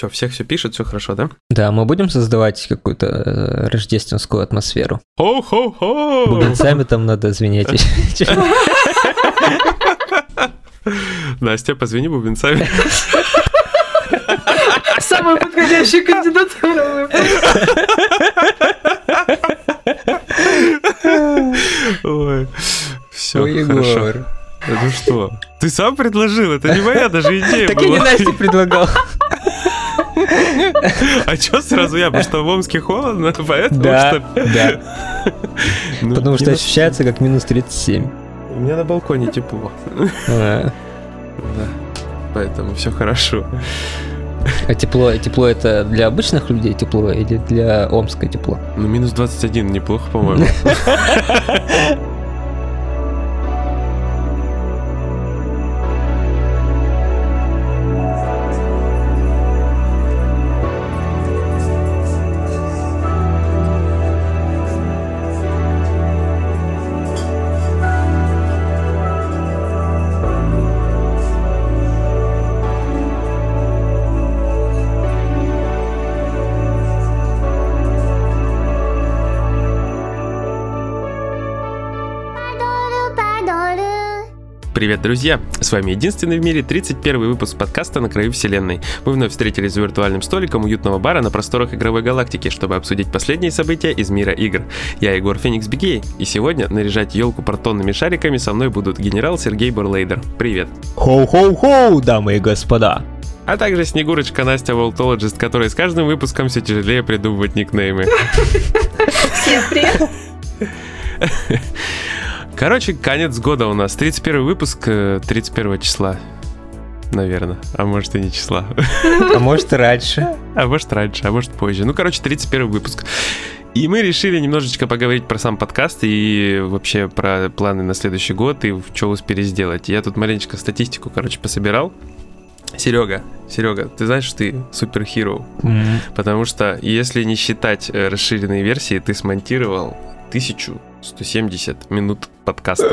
Все, всех все пишет, все хорошо, да? Да, мы будем создавать какую-то э, рождественскую атмосферу. Хо-хо-хо! Бубенцами там надо звенеть. Настя, позвони бубенцами. Самая подходящая кандидатура. Ой, все Ой, хорошо. Егор. Ну что? Ты сам предложил, это не моя даже идея Так я не. Насте предлагал. А что сразу я? Потому что в Омске холодно, поэтому Да, что... да. Ну, Потому что минус- ощущается как минус 37. У меня на балконе тепло. А Да. Поэтому все хорошо. а тепло, тепло это для обычных людей тепло или для Омска тепло? Ну, минус 21 неплохо, по-моему. Привет, друзья! С вами единственный в мире 31 выпуск подкаста «На краю вселенной». Мы вновь встретились за виртуальным столиком уютного бара на просторах игровой галактики, чтобы обсудить последние события из мира игр. Я Егор Феникс Бигей, и сегодня наряжать елку портонными шариками со мной будут генерал Сергей Бурлейдер. Привет! Хоу-хоу-хоу, дамы и господа. А также Снегурочка Настя Волтологист, которая с каждым выпуском все тяжелее придумывать никнеймы. Всем привет. Короче, конец года у нас. 31 выпуск э, 31 числа. Наверное. А может и не числа. А может и раньше. А может раньше, а может позже. Ну, короче, 31 выпуск. И мы решили немножечко поговорить про сам подкаст и вообще про планы на следующий год и что успели сделать. Я тут маленечко статистику, короче, пособирал. Серега, Серега, ты знаешь, что ты суперхиро? М, Потому что, если не считать э, расширенные версии, ты смонтировал 1170 минут подкаста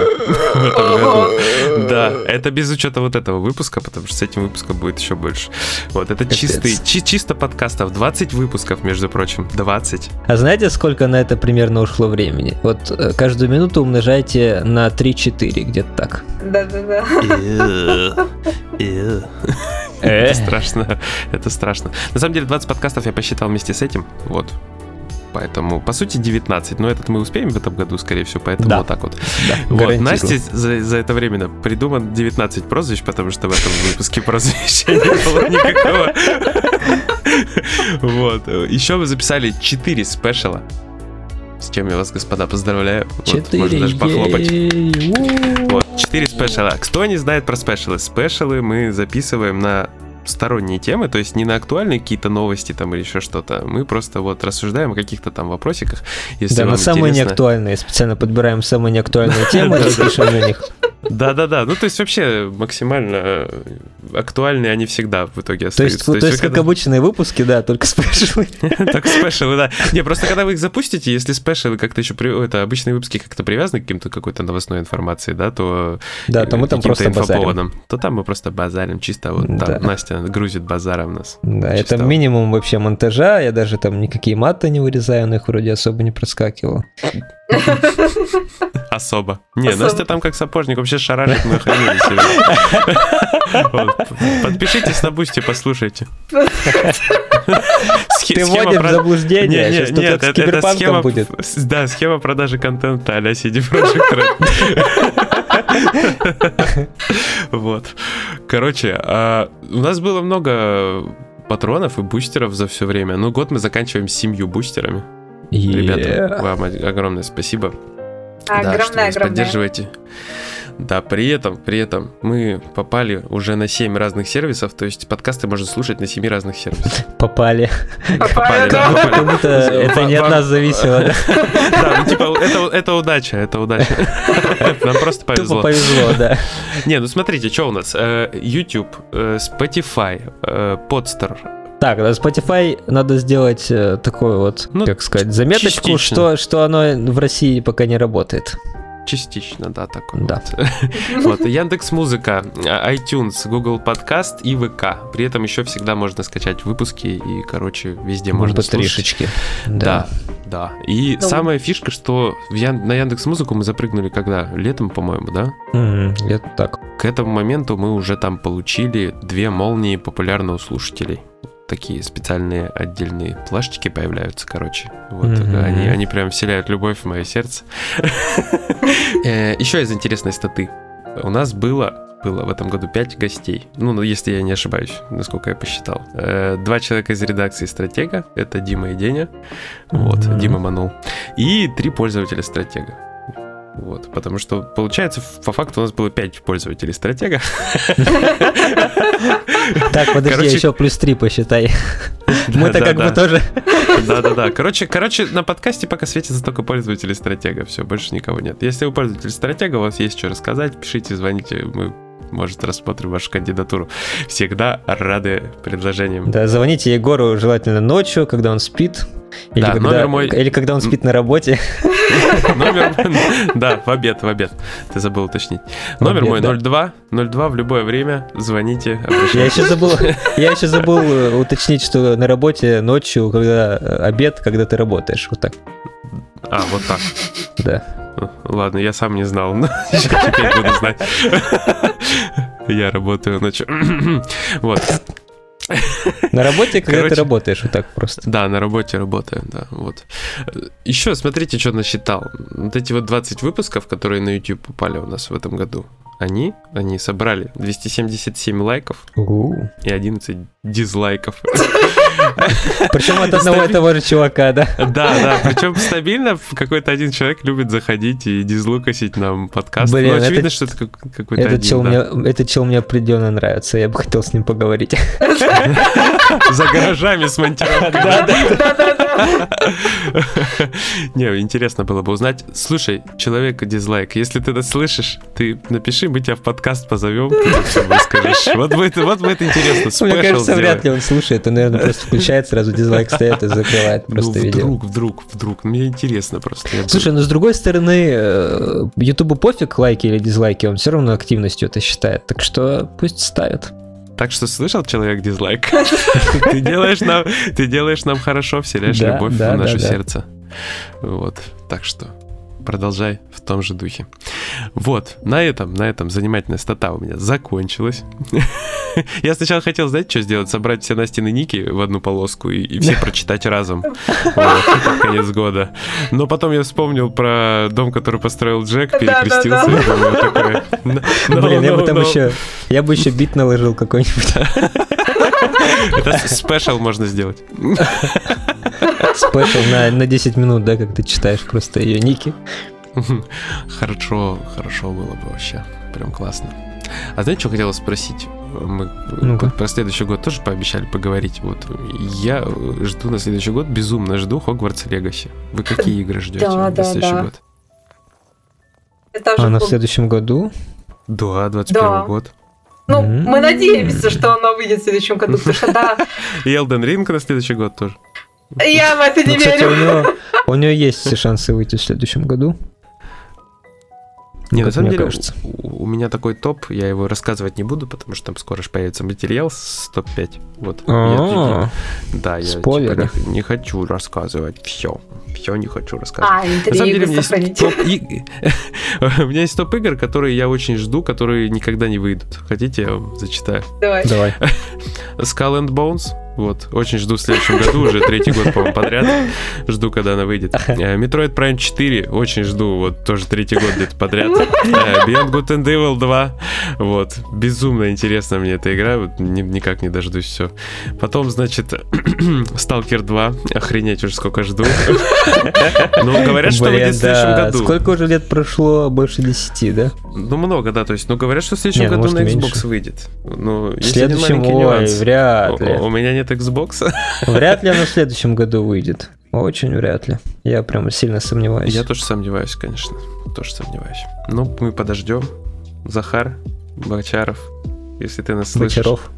в этом году. Да, это без учета вот этого выпуска, потому что с этим выпуском будет еще больше. Вот, это чистый, чи- чисто подкастов. 20 выпусков, между прочим. 20. А знаете, сколько на это примерно ушло времени? Вот э, каждую минуту умножайте на 3-4, где-то так. Да-да-да. Это страшно. Это страшно. На самом деле, 20 подкастов я посчитал вместе с этим. Вот. Поэтому, по сути, 19. Но этот мы успеем в этом году, скорее всего, поэтому Да. вот так вот. Да, Вот. Насте за, за это время придуман 19 прозвищ, потому что в этом выпуске прозвища не было никакого. Вот. Еще вы записали 4 спешала. С чем я вас, господа, поздравляю. Вот, Четыре. можно даже похлопать. Вот, 4 спешала. Кто не знает про спешалы? Спешалы мы записываем на сторонние темы, то есть не на актуальные какие-то новости там или еще что-то. Мы просто вот рассуждаем о каких-то там вопросиках. Если Да, на самые интересно. неактуальные. Специально подбираем самые неактуальные темы и пишем на них. Да-да-да, ну то есть вообще максимально актуальные они всегда в итоге То остаются. есть, то есть как обычные выпуски, да, только когда- Так спешалы, да. Не, просто когда вы их запустите, если спешалы как-то еще... Это обычные выпуски как-то привязаны к каким-то какой-то новостной информации, да, то... Да, то мы там просто базарим. То там мы просто базарим, чисто вот там. Настя грузит базаром нас. Да, это минимум вообще монтажа. Я даже там никакие маты не вырезаю, но их вроде особо не проскакивал. Особо. Не, Особо. Настя там как сапожник вообще шарашит на. Вот. Подпишитесь на Boosty, послушайте. Ты вводишь в заблуждение, нет, с это, это схема, будет. да, схема продажи контента а-ля CD Projekt Red. Вот. Короче, а, у нас было много патронов и бустеров за все время. Ну, год мы заканчиваем семью бустерами. Ребята, Е. вам огромное спасибо. да, что вы Огромное, нас огромное. поддерживаете. Да, при этом, при этом мы попали уже на 7 разных сервисов, то есть подкасты можно слушать на 7 разных сервисах. Попали. Попали, да, Как попали. будто это не от нас зависело, да? Ну типа, это, это удача, это удача. Нам просто повезло. повезло, да. Не, ну смотрите, что у нас? Э, YouTube, э, Spotify, э, Podster. Так, на Spotify надо сделать такую вот, Ну, как сказать, заметочку, частично. что, что оно в России пока не работает. Частично, да, такой. Да. Вот. вот. Яндекс Музыка, iTunes, Google Подкаст и ВК. При этом еще всегда можно скачать выпуски и, короче, везде можно слушать. Да, да. И самая фишка, что в Ян- на Яндекс Музыку мы запрыгнули когда? Летом, по-моему, да? Мгм, Это так. К этому моменту мы уже там получили две молнии популярно у слушателей. Такие специальные отдельные плашечки появляются, короче. Вот Мгм. они, они прям вселяют любовь в мое сердце. Э, Еще из интересной статы. У нас было было в этом году 5 гостей. Ну, ну, если я не ошибаюсь, насколько я посчитал. Э, Два человека из редакции Стратега. Это Дима и Деня. Вот, Мгм. Дима Манул. И три пользователя Стратега. Вот, потому что, получается, по факту у нас было 5 пользователей Стратега. Так, подожди, еще плюс три посчитай. Мы-то как бы тоже... Да-да-да. Короче, короче, на подкасте пока светятся только пользователи стратега. Все, больше никого нет. Если вы пользователь стратега, у вас есть что рассказать, пишите, звоните, мы может, рассмотрим вашу кандидатуру. Всегда рады предложениям. Да, звоните Егору желательно ночью, когда он спит. Или, Да, когда, номер мой- или когда он спит на работе. Номер, да, в обед, в обед. Ты забыл уточнить. Номер мой да. 02, 02 в любое время. Звоните, Я еще забыл, я еще забыл э, уточнить, что на работе ночью, когда э, обед, когда ты работаешь. Вот так. А, вот так. Да. Ладно, я сам не знал, но теперь буду знать. Я работаю ночью. Вот. На работе, когда Короче. ты работаешь, вот так просто. Да, на работе работаю, да, вот. Еще смотрите, что насчитал. Вот эти вот 20 выпусков, которые на YouTube попали у нас в этом году, они, они собрали 277 лайков У. и 11 дизлайков. Причем от одного и того же чувака, да? Да, да, причем стабильно какой-то один человек любит заходить и дизлукосить нам подкаст. Блин, ну, очевидно, этот- что это как- какой-то Этот один, чел, да. мне, этот чел мне определенно нравится, я бы хотел с ним поговорить. За гаражами с монтировкой. Да-да-да. Не, интересно было бы узнать. Слушай, человек дизлайк, если ты нас слышишь, ты напиши, мы тебя в подкаст позовем, ты все выскажешь. Вот будет, вот будет интересно. Мне кажется, вряд ли он слушает, он, наверное, просто включает, сразу дизлайк стоит и закрывает Ну, просто видео. вдруг, вдруг, вдруг. Мне интересно просто. Слушай, ну с другой стороны, э, Ютубу пофиг, лайки или дизлайки, он все равно активностью это считает, так что пусть ставит. Так что слышал человек дизлайк? Ты делаешь нам, ты делаешь нам хорошо, вселяешь любовь в наше сердце. Вот, так что продолжай в том же духе. Вот, на этом, на этом занимательная стата у меня закончилась. Я сначала хотел, знаете, что сделать? Собрать все Настины ники в одну полоску и, и все прочитать разом. Вот, под конец года. Но потом я вспомнил про дом, который построил Джек, перекрестился. Да-да-да. и думаю, такой, «No, Блин, я бы там no». еще, я бы еще бит наложил какой-нибудь. Это спешл можно сделать. Спешл на, на 10 минут, да, как ты читаешь просто ее ники. Хорошо, хорошо было бы вообще. Прям классно. А знаете, что хотела спросить? Мы Ну-ка. про следующий год тоже пообещали поговорить. Вот я э, жду на следующий год, безумно жду Хогвартс Легаси. Вы какие игры ждете Да, на да, следующий да. год? Это А на был- следующем году? Да, 21 Да. год. Ну, М. мы надеемся, что оно выйдет в следующем году, потому что да, И Elden Ring на следующий год тоже. я в это Ну, не кстати, у верю. у него есть все шансы выйти в следующем году. Не, на Как самом мне деле, кажется. у, у меня такой топ, я его рассказывать не буду, потому что там скоро же появится материал с топ-5. Вот. Я А, да, я типа, спойлеры. не, не хочу рассказывать все. Все не хочу рассказывать. А, На самом деле, у меня есть топ и- у меня есть топ игр, которые я очень жду, которые никогда не выйдут. Хотите, я вам зачитаю? Давай. Давай. Skull and Bones. Вот, очень жду в следующем году, уже третий год, по-моему, подряд. Жду, когда она выйдет. Э, Metroid Prime 4, очень жду, вот, тоже третий год где-то подряд. Э, Beyond Good and Evil 2, вот, безумно интересна мне эта игра, вот, ни- никак не дождусь все. Потом, значит, Stalker 2, охренеть уже сколько жду. Ну, говорят, что выйдет в следующем году. Сколько уже лет прошло? Больше 10, да? Ну, много, да, то есть, ну, говорят, что в следующем ну, году на Xbox выйдет. Ну, есть один маленький нюанс. вряд ли. у меня нет Xbox. Вряд ли оно в следующем году выйдет. Очень вряд ли. Я прям сильно сомневаюсь. Я тоже сомневаюсь, конечно. Тоже сомневаюсь. Ну, мы подождем. Захар, Бочаров, если ты нас слышишь. Бочаров.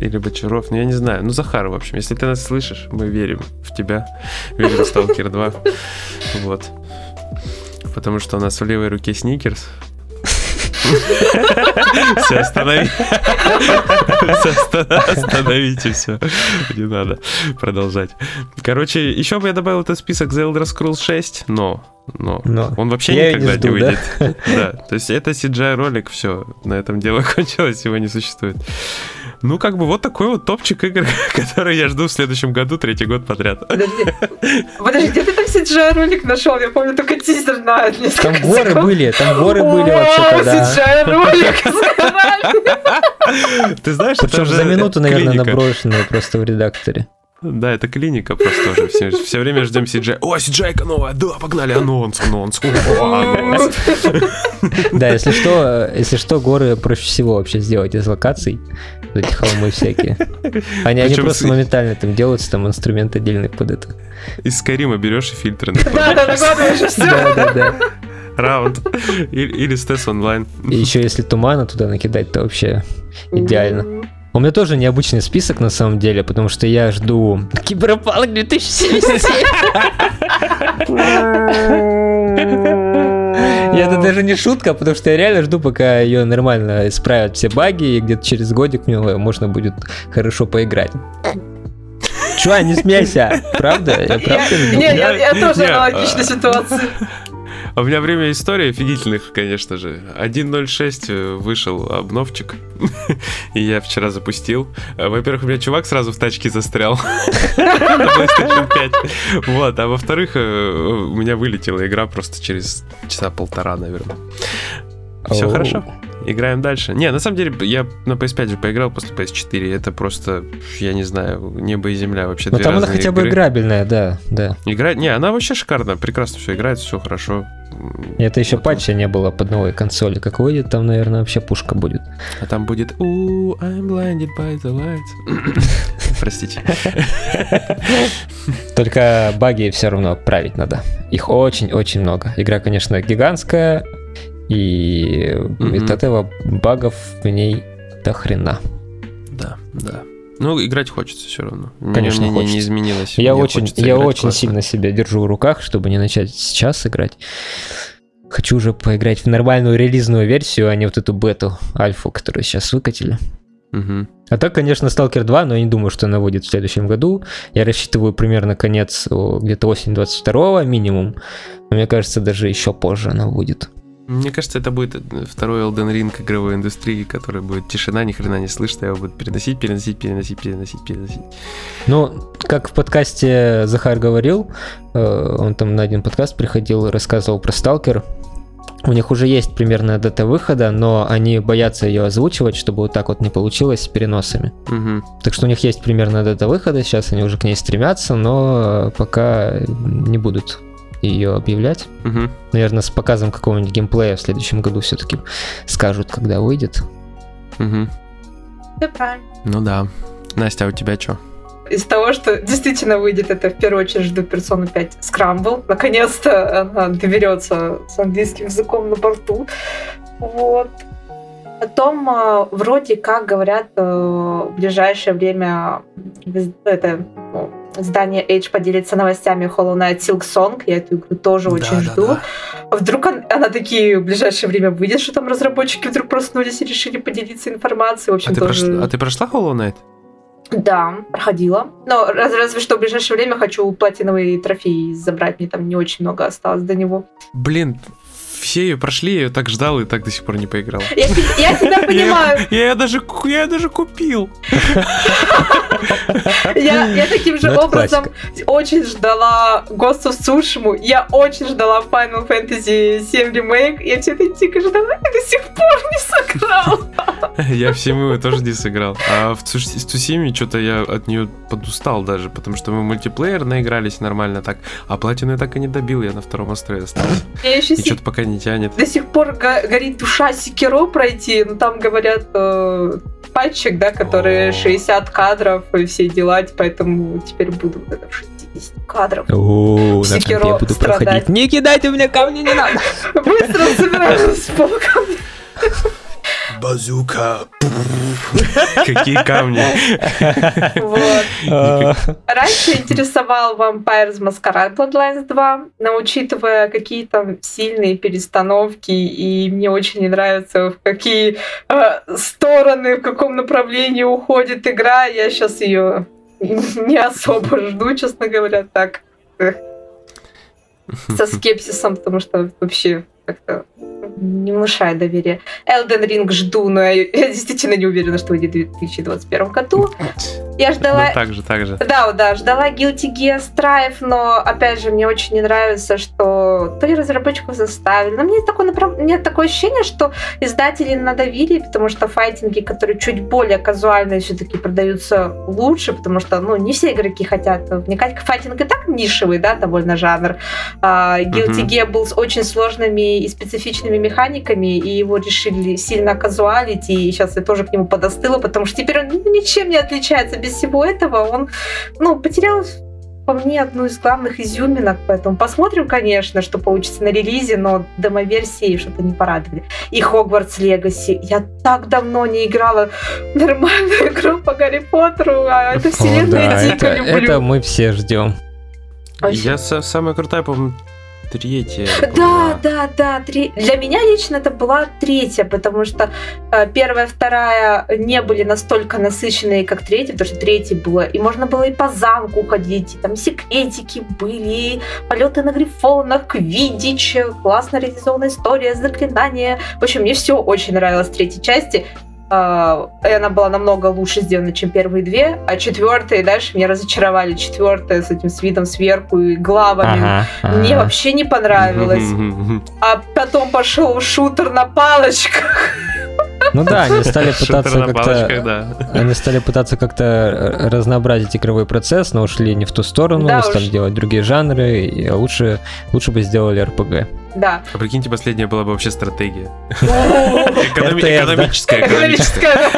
Или Бочаров, ну я не знаю. Ну, Захар, в общем, если ты нас слышишь, мы верим в тебя. Верим в Сталкер 2. Вот. потому что у нас в левой руке сникерс. Все, останови. Остановите все. Не надо продолжать. Короче, еще бы я добавил этот список The Elder Scrolls 6, но но, Но. он вообще Я никогда не не, жду, выйдет. Да? то есть это CGI ролик, все, на этом дело кончилось, его не существует. Ну, как бы вот такой вот топчик игр, который я жду в следующем году, третий год подряд. Подожди, подожди, где ты там CGI ролик нашел? Я помню только тизер на Там горы секунд. были, там горы были вообще-то, да. CGI ролик. Ты знаешь, это Причем уже за минуту, наверное, клиника. наброшенные просто в редакторе. Да, это клиника просто уже. Все, все время ждем CGI. О, CGI-ка новая, да, погнали, анонс, анонс. О, анонс. Да, если что, если что, горы проще всего вообще сделать из локаций. Вот эти холмы всякие. Они, они просто с- моментально там делаются, там инструмент отдельный под это. Из Скайрима берешь и фильтры Да, да, накладываешь и все. Да, да, да. Раунд. Или, или стес онлайн. И еще если тумана туда накидать, то вообще идеально. У меня тоже необычный список на самом деле, потому что я жду Киберпанк 2077. И это даже не шутка, потому что я реально жду, пока ее нормально исправят все баги, и где-то через годик в него можно будет хорошо поиграть. Чувак, не смейся, правда? Я правда. Не, я я тоже Не, аналогичной а- у меня время истории офигительных, конечно же. 1.06 э, вышел обновчик, и я вчера запустил. Э, Во-первых, у меня чувак сразу в тачке застрял на PlayStation 5. Вот, а во-вторых, э, у меня вылетела игра просто через часа полтора, наверное. Все хорошо. Играем дальше. Не, на самом деле, я на PS5 же поиграл после PS4. Это просто, я не знаю, небо и земля вообще. Ну две там она хотя бы игры. играбельная, да, да. Играть, не, она вообще шикарно, прекрасно все играет, все хорошо. Это еще Вот. патча не было под новой консоли. Как выйдет, там, наверное, вообще пушка будет. А там будет Ooh, I'm blinded by the lights. Простите. Только баги все равно править надо. Их очень-очень много. Игра, конечно, гигантская, и Мгм. от этого багов в ней до хрена. Да, да. Ну, играть хочется все равно. Мне Конечно, мнение не хочется. изменилось. Я Мне очень, я очень классно. сильно себя держу в руках, чтобы не начать сейчас играть. Хочу уже поиграть в нормальную релизную версию, а не вот эту бету, альфу, которую сейчас выкатили. Мгм. А так, конечно, Stalker 2, но я не думаю, что она выйдет в следующем году. Я рассчитываю примерно конец, где-то осень 22 минимум. Но мне кажется, даже еще позже она будет. Мне кажется, это будет второй Elden Ring игровой индустрии, который будет тишина, ни хрена не слышно, его будут переносить, переносить, переносить, переносить, переносить. Ну, как в подкасте Захар говорил, э, он там на один подкаст приходил и рассказывал про Сталкер. У них уже есть примерная дата выхода, но они боятся ее озвучивать, чтобы вот так вот не получилось с переносами. Мгм. Так что у них есть примерная дата выхода, сейчас они уже к ней стремятся, но пока не будут ее объявлять. Мгм. Наверное, с показом какого-нибудь геймплея в следующем году все-таки скажут, когда выйдет. Мгм. Все правильно. Ну да. Настя, а у тебя что? Из того, что действительно выйдет, это в первую очередь жду Persona 5 Scramble. Наконец-то она доберется с английским языком на борту. Вот. Потом э, вроде как говорят, э, в ближайшее время это ну, издание Age поделится новостями Hollow Knight Silk Song. Я эту игру тоже очень жду. Вдруг он- она такие в ближайшее время выйдет, что там разработчики вдруг проснулись и решили поделиться информацией. В А общем, ты, тоже... прошла, а ты прошла Hollow Knight? Да, проходила. Но раз- разве что в ближайшее время хочу платиновый трофей забрать. Мне там не очень много осталось до него. Блин, все ее прошли, я ее так ждал и так до сих пор не поиграл. Я, я тебя понимаю. Я, я даже, я даже купил. Я, я таким же Ну, образом очень ждала Ghost of Tsushima. Я очень ждала Final Fantasy 7 Remake. Я все это дико ждала и до сих пор не сыграл. Я в Симу тоже не сыграл. А в Цусиме что-то я от нее подустал даже, потому что мы в мультиплеер наигрались нормально так, а платину я так и не добил, я на втором острове остался. Я еще И что-то пока не тянет. до сих пор го- горит душа Секиро пройти, но там говорят э, патчик, да, который О. 60 кадров и все дела, поэтому теперь буду это в 60 кадров. О, Секиро я буду страдать. проходить. Не кидайте мне камни, не надо. Быстро собираюсь с полком. Базука. Какие камни. Раньше интересовал Vampires Masquerade Bloodlines 2, но учитывая какие там сильные перестановки, и мне очень не нравится, в какие э, стороны, в каком направлении уходит игра, я сейчас ее не особо жду, честно говоря, так со скепсисом, потому что вообще как-то не внушает доверия. Elden Ring жду, но я, я действительно не уверена, что выйдет в 2021 году. Я ждала... Ну, так же, так же. Да, да, ждала Guilty Gear Strive, но, опять же, мне очень не нравится, что то ли разработчиков заставили, но мне такое, направ... нет такое ощущение, что издатели надавили, потому что файтинги, которые чуть более казуальные, все-таки продаются лучше, потому что, ну, не все игроки хотят вникать. Файтинг и так нишевый, да, довольно жанр. А, Guilty Gear был с очень сложными и специфичными механиками, и его решили сильно казуалить, и сейчас я тоже к нему подостыла, потому что теперь он ну, ничем не отличается без всего этого он, ну, потерял по мне одну из главных изюминок, поэтому посмотрим, конечно, что получится на релизе, но демоверсии что-то не порадовали. И Хогвартс Легаси. Я так давно не играла в нормальную игру по Гарри Поттеру, а эту вселенную О, да, дико это, люблю. Это мы все ждем. Я самая крутая, по-моему, третья. Да, да, да. Три... Для меня лично это была третья, потому что э, первая, вторая не были настолько насыщенные, как третья, потому что третья была. И можно было и по замку ходить, и там секретики были, полеты на грифонах, квидич, классно реализованная история, заклинания. В общем, мне все очень нравилось в третьей части. Uh, и она была намного лучше сделана, чем первые две, а четвертая и дальше меня разочаровали. Четвертая с этим с видом сверху и главами ага, ага. мне вообще не понравилось. а потом пошел шутер на палочках. Ну да, они стали пытаться как-то... Да. Они стали пытаться как-то разнообразить игровой процесс, но ушли не в ту сторону, да стали уж. делать другие жанры, и лучше, лучше бы сделали РПГ. Да. А прикиньте, последняя была бы вообще стратегия. Экономическая. Экономическая.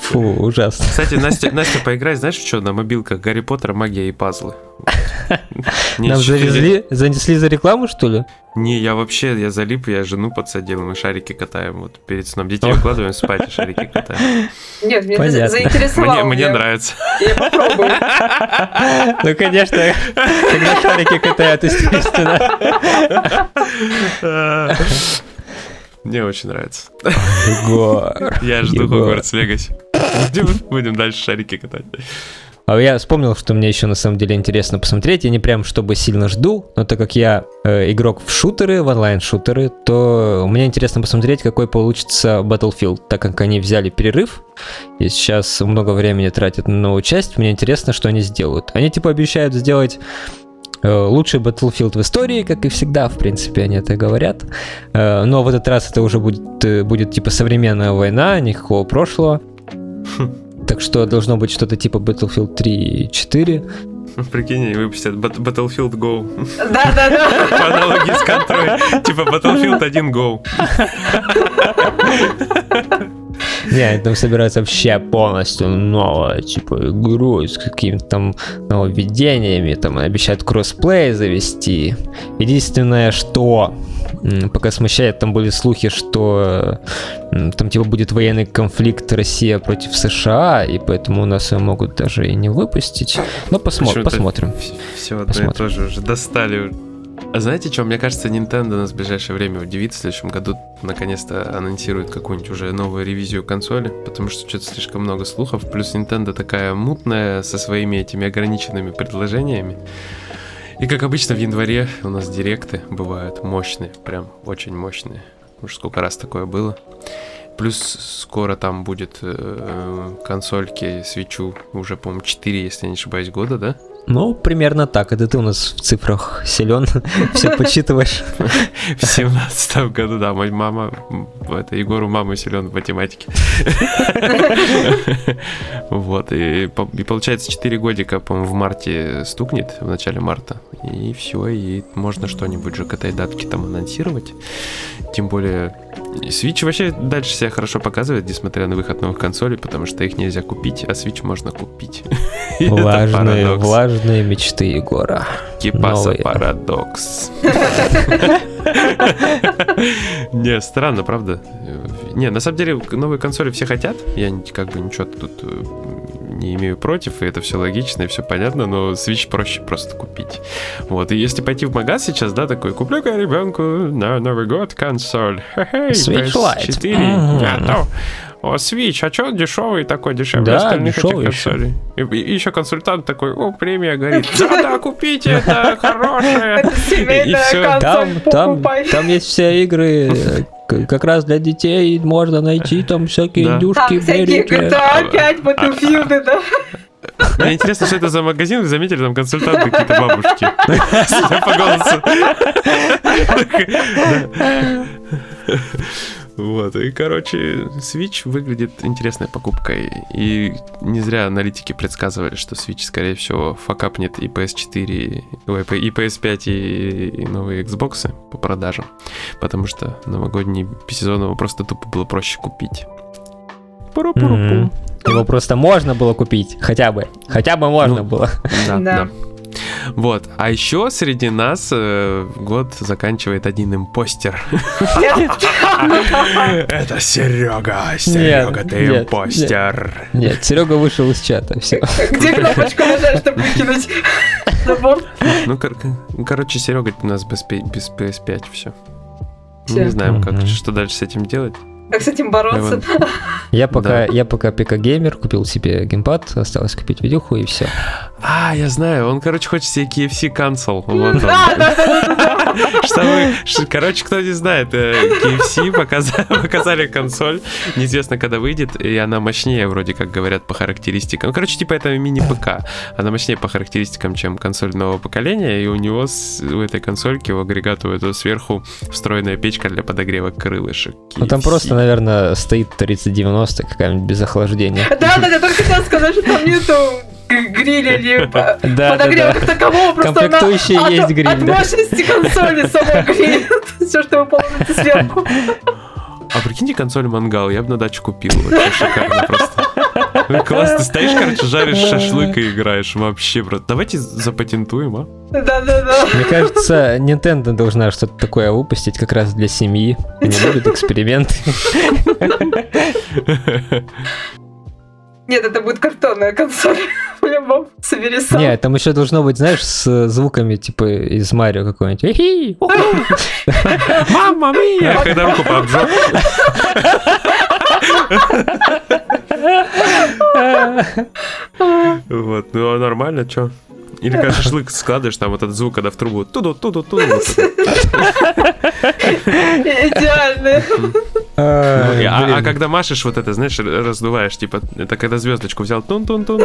Фу, ужасно. Кстати, Настя, Настя, поиграй, знаешь, что на мобилках Гарри Поттер, магия и пазлы. Нам завезли, занесли за рекламу, что ли? Не, я вообще, я залип, я жену подсадил, мы шарики катаем вот перед сном. Детей укладываем спать, и шарики катаем. Нет, мне Понятно. заинтересовало. Мне, мне нравится. Я попробую. Ну, конечно, когда шарики катают, естественно. Мне очень нравится. Егор. Я жду Хогвартс Легаси. Будем дальше шарики катать. А я вспомнил, что мне еще на самом деле интересно посмотреть. Я не прям чтобы сильно жду, но так как я э, игрок в шутеры, в онлайн-шутеры, то мне интересно посмотреть, какой получится Battlefield, так как они взяли перерыв и сейчас много времени тратят на новую часть. Мне интересно, что они сделают. Они типа обещают сделать э, лучший Battlefield в истории, как и всегда, в принципе, они это говорят. Э, но в этот раз это уже будет, э, будет типа современная война, никакого прошлого. Так что должно быть что-то типа Battlefield 3 и 4. Прикинь, они выпустят Battlefield Go. Да-да-да. По аналогии с контроль. Типа Battlefield 1 Go. Не, там собираются вообще полностью новую, типа, игру с какими-то там нововведениями, там обещают кроссплей завести. Единственное, что пока смущает, там были слухи, что там типа будет военный конфликт Россия против США, и поэтому нас ее могут даже и не выпустить. Но посмо- посмотрим. Все посмотрим. и то же уже достали знаете, что? Мне кажется, Nintendo нас в ближайшее время удивит. В следующем году наконец-то анонсирует какую-нибудь уже новую ревизию консоли, потому что что-то слишком много слухов. Плюс Nintendo такая мутная со своими этими ограниченными предложениями. И как обычно в январе у нас директы бывают мощные, прям очень мощные. Уж сколько раз такое было. Плюс скоро там будет э, консольки свечу уже, по-моему, 4, если я не ошибаюсь, года, да? Ну, примерно так. Это ты у нас в цифрах силен, все подсчитываешь. В семнадцатом году, да, моя мама, это Егору мама силен в математике. Вот, и, и получается 4 годика, по-моему, в марте стукнет, в начале марта, и все, и можно что-нибудь же этой датке там анонсировать. Тем более, Switch вообще дальше себя хорошо показывает, несмотря на выход новых консолей, потому что их нельзя купить, а Switch можно купить. Влажные, влажные мечты Егора. Кипаса парадокс. Не, странно, правда. Не, на самом деле, новые консоли все хотят. Я как бы ничего тут э, не имею против, и это все логично, и все понятно, но Switch проще просто купить. Вот, и если пойти в магаз сейчас, да, такой, куплю-ка ребенку на Новый год консоль. Хе-хей, Switch Lite. PS4. Мгм. Нету. О, Switch, а что он дешевый такой, дешевле Да, остальных дешевый этих консолей? И, и еще консультант такой, о, премия горит. Да-да, купите, это хорошее. Это семейная всё. консоль, Там, там, там есть все игры, э, как раз для детей можно найти там всякие Да. индюшки, Там всякие. GTA 5, Battlefield, да? Мне интересно, что это за магазин, вы заметили, там консультанты какие-то бабушки. Судя по голосу. Вот, и, короче, Switch выглядит интересной покупкой. И не зря аналитики предсказывали, что Switch, скорее всего, факапнет и PS4, ой, и PS5, и, и новые Xbox по продажам. Потому что новогодний сезон его просто тупо было проще купить. Пуру-пуру-пу. Мгм. Его просто можно было купить, хотя бы. Хотя бы можно Ну, было. Да, Да. да. Вот. А еще среди нас э, год заканчивает один импостер. Это Серега. Серега, ты нет, импостер. Нет, Серега вышел из чата, все. Где кнопочка нажать, чтобы выкинуть набор? Ну, кор- короче, Серега у нас без, пи- без PS5 все. Всё. Не знаем, как, что дальше с этим делать. Как с этим бороться? Я пока, Да. я пока ПК геймер, купил себе геймпад, осталось купить видюху и все. А, я знаю, он, короче, хочет себе KFC консол. Вот. Да, да, да. Чтобы, короче, кто не знает, э, KFC показа- показали консоль, неизвестно, когда выйдет, и она мощнее, вроде как говорят, по характеристикам. Ну, короче, типа это мини-ПК. Она мощнее по характеристикам, чем консоль нового поколения, и у него, с- у этой консольки, у агрегата, у этого сверху встроенная печка для подогрева крылышек. Ну там KFC. просто, наверное, стоит 3090 какая-нибудь без охлаждения. Да, да, я только хотела сказать, что там нету гриля или Да, да, подогрева да. как такового, просто она Комплектующие от- есть гриль, От да. мощности консоли самого гриля. Все, что вы положите сверху. А прикиньте консоль мангал, я бы на дачу купил. Вообще шикарно просто. Ну, Класс, ты стоишь, короче, жаришь шашлык и играешь. Вообще, брат. Давайте запатентуем, а? Да, да, да. Мне кажется, Nintendo должна что-то такое выпустить как раз для семьи. Они любят эксперименты. Нет, это будет картонная консоль. По-любому. Собери сам. Не, там еще должно быть, знаешь, с звуками типа из Марио какой-нибудь. Мама мия! Когда руку. Вот, ну а нормально, чё? Или когда шашлык складываешь, там вот этот звук, когда в трубу туду туду туду Идеально. Ну, а, а, когда машешь вот это, знаешь, раздуваешь, типа, это когда звездочку взял, тун тун тун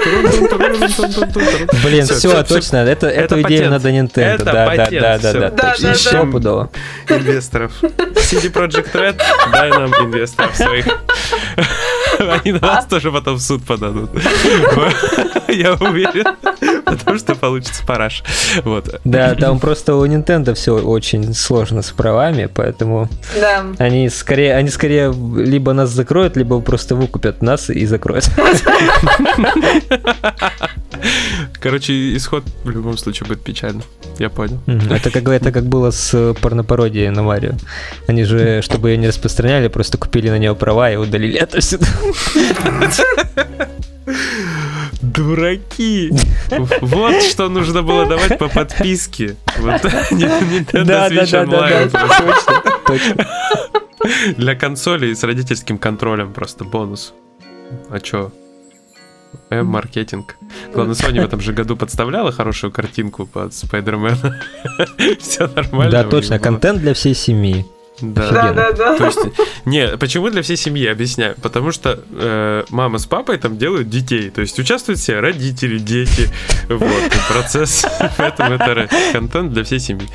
Блин, все, точно, это эту идею надо Nintendo, да, да, да, да, да, еще пудало. Инвесторов. CD Project Red, дай нам инвесторов своих. Они на нас тоже потом в суд подадут. Я уверен. Потому что получится параш. Вот. Да, там просто у Nintendo все очень сложно с правами, поэтому Да. они скорее, они скорее либо нас закроют, либо просто выкупят нас и закроют. Короче, исход в любом случае будет печально. Я понял. Это как, это как было с порнопародией на Марио. Они же, чтобы ее не распространяли, просто купили на нее права и удалили это сюда. Дураки! Вот что нужно было давать по подписке. Вот Nintendo Switch Online. точно. Для консолей с родительским контролем просто бонус. А чё? М-маркетинг. Главное, Sony в этом же году подставляла хорошую картинку под Спайдермена. Все нормально. Да, точно, контент для всей семьи. Да. Да, да, да. То есть, не, почему для всей семьи, объясняю. Потому что э, мама с папой там делают детей. То есть участвуют все родители, дети. Вот, процесс. Поэтому это контент для всей семьи.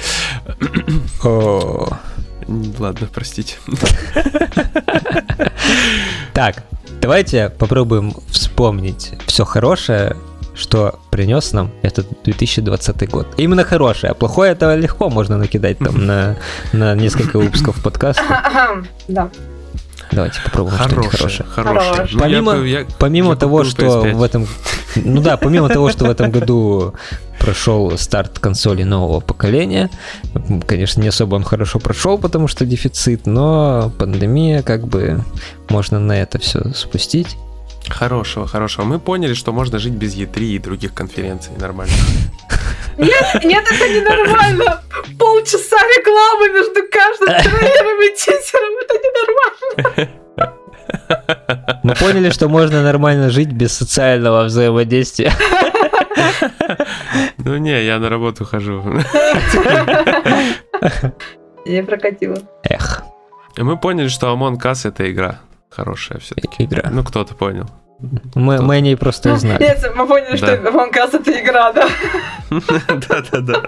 Ладно, простите. Так, давайте попробуем вспомнить все хорошее, что принес нам этот 2020 год. Именно хорошее, а плохое это легко можно накидать там на, на несколько выпусков подкаста. Да. Давайте попробуем что-нибудь Хорошее, хорошее. хорошее. Хорошее. Ну, я Помимо- бы- я- Помимо я того, что PS5. в этом... Ну да, помимо того, что в этом году прошел старт консоли нового поколения. Конечно, не особо он хорошо прошел, потому что дефицит, но пандемия, как бы, можно на это все спустить. Хорошего, хорошего. Мы поняли, что можно жить без E3 и других конференций нормально. Нет, нет, это ненормально. Полчаса рекламы между каждым трейлером и тизером. Это ненормально. Мы поняли, что можно нормально жить без социального взаимодействия. Ну не, я на работу хожу. Не прокатило. Эх, Мы поняли, что Among Us это игра. Хорошая все-таки. игра. Ну, кто-то понял. Мы, мы о ней просто узнали. Нет, мы поняли, что. Among Us это игра, да. Да-да-да.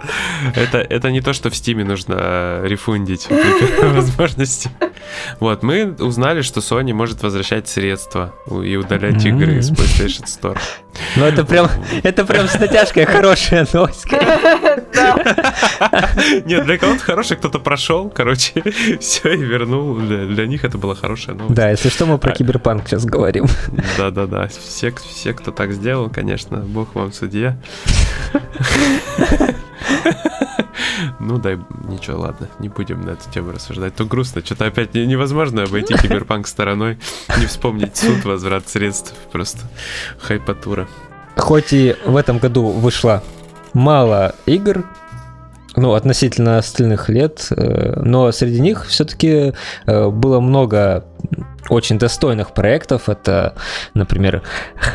Это, это не то, что в Стиме нужно э, рефундить возможности. Вот, мы узнали, что Sony может возвращать средства и удалять игры из PlayStation Store. Ну это прям, это прям с натяжкой хорошая новость. Нет, для кого-то хороший, кто-то прошел, короче, все и вернул. Для, для них это была хорошая новость. Да, если что, мы про А- киберпанк сейчас говорим. Да-да-да. Все, все, кто так сделал, конечно, бог вам судья. Ну, дай, ничего, ладно, не будем на эту тему рассуждать. То грустно, что-то опять не- невозможно обойти киберпанк стороной, не вспомнить суд, возврат средств, просто хайпатура. Хоть и в этом году вышло мало игр, ну, относительно остальных лет, э, но среди них все-таки было много очень достойных проектов. Это, например,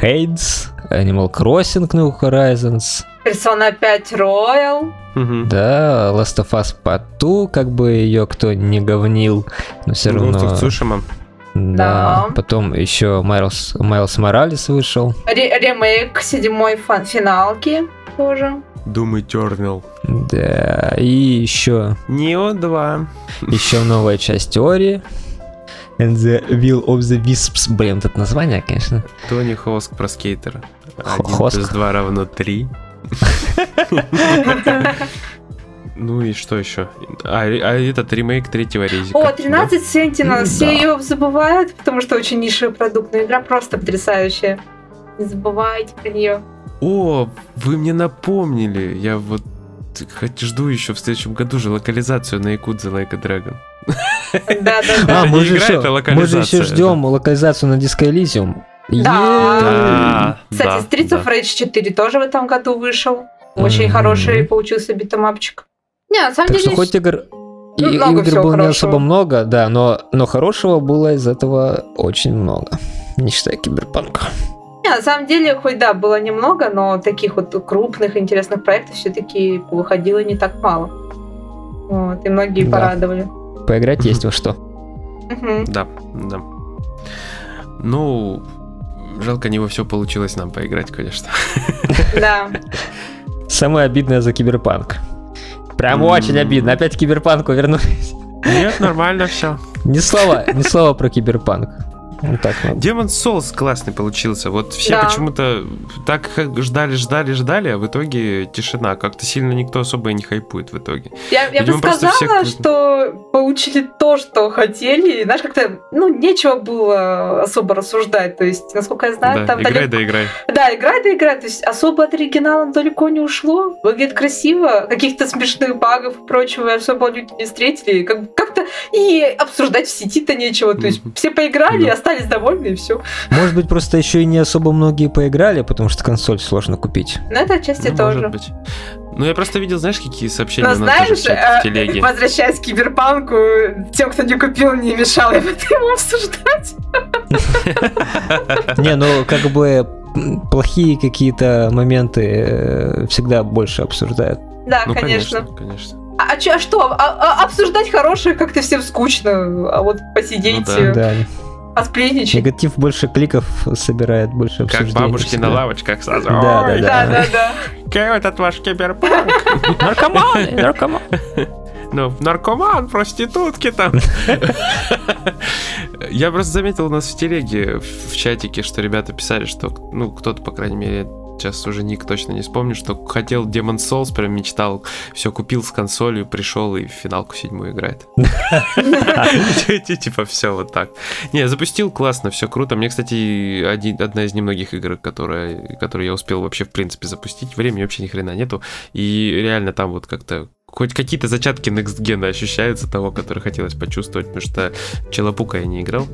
Hades, Animal Crossing New Horizons, Persona 5 Royal. Мгм. да, Last of Us Part 2, как бы ее кто не говнил, но все Ghost равно... of Tsushima. Да. Да. Потом еще Майлз, Майлз Моралес вышел. Ре- ремейк седьмой фан- финалки тоже. Doom Eternal. Да, и еще, Нео 2. еще новая часть теории. And the Will of the Wisps. Блин, вот это название, конечно. Тони Хоск про скейтера. 1 Хоск? плюс 2 равно 3. Ну и что еще? А, а этот ремейк третьего резика. О, 13 Sentinel. М, Все да. ее забывают, потому что очень нишевый продукт, но игра просто потрясающая. Не забывайте про нее. Да? О, вы мне напомнили. Я вот хоть жду еще в следующем году же локализацию на Якудзе Like a Dragon. Да, да, А, да. не мы же, еще, это мы же локализация, еще ждем локализацию на Disco Elysium. Да. Да, Кстати, Streets of Rage 4 тоже в этом году вышел. Очень Мгм. хороший получился битэмапчик. Не, на самом Так деле... что хоть игр, и- Ну, много игр было не особо много, да, но, но хорошего было из этого очень много. Не считая киберпанка. Не, на самом деле, хоть да, было немного, но таких вот крупных интересных проектов все-таки выходило не так мало. Вот, и многие Да. порадовали. Поиграть есть во что. Да, да. Ну, жалко, не во все получилось нам поиграть, конечно. Да. Самое обидное за киберпанк. Прям очень обидно. Опять к киберпанку вернулись. Нет, нормально все. Ни слова, ни слова про киберпанк. Вот так. Demon Souls классный получился. Вот все Да. почему-то так ждали, ждали, ждали, а в итоге тишина. Как-то сильно никто особо и не хайпует в итоге. Я, я бы Видимо, сказала, всех- что получили то, что хотели. И, Знаешь, как-то, ну, нечего было особо рассуждать. То есть, насколько я знаю, да, там играй, далеко- да играй. Да, играй, да играй. То есть особо от оригинала далеко не ушло. Выглядит красиво. Каких-то смешных багов и прочего особо люди не встретили. Как- Как-то и обсуждать в сети-то нечего. То есть все поиграли, Да. остались довольны, и все. Может быть, просто еще и не особо многие поиграли, потому что консоль сложно купить. На этой части Ну, тоже. может быть. Ну, я просто видел, знаешь, какие сообщения Но у нас тоже знаешь, в чате, в э, телеге. возвращаясь к киберпанку, тем, кто не купил, не мешал его обсуждать. Не, ну как бы плохие какие-то моменты э, всегда больше обсуждают. Да, Ну, конечно. конечно, конечно. А, а а что? А- а- обсуждать хорошее как-то всем скучно, а вот посидеть, Ну Да. посплетничать. Негатив больше кликов собирает, больше Как обсуждений. бабушки на лавочках сразу. Да, «Ой, да, Да, да, да. какой этот ваш киберпанк? Наркоманы, наркоманы. Ну, наркоман, проститутки там. Я просто заметил у нас в телеге, в чатике, что ребята писали, что, ну, кто-то, по крайней мере, сейчас уже ник точно не вспомню, что хотел Demon Souls, прям мечтал, все купил с консолью, пришел и в финалку седьмую играет. Типа все вот так. Не, запустил классно, все круто. Мне, кстати, одна из немногих игр, которые я успел вообще в принципе запустить. Времени вообще ни хрена нету. И реально там вот как-то хоть какие-то зачатки Next Gen ощущаются того, который хотелось почувствовать, потому что Челопука я не играл.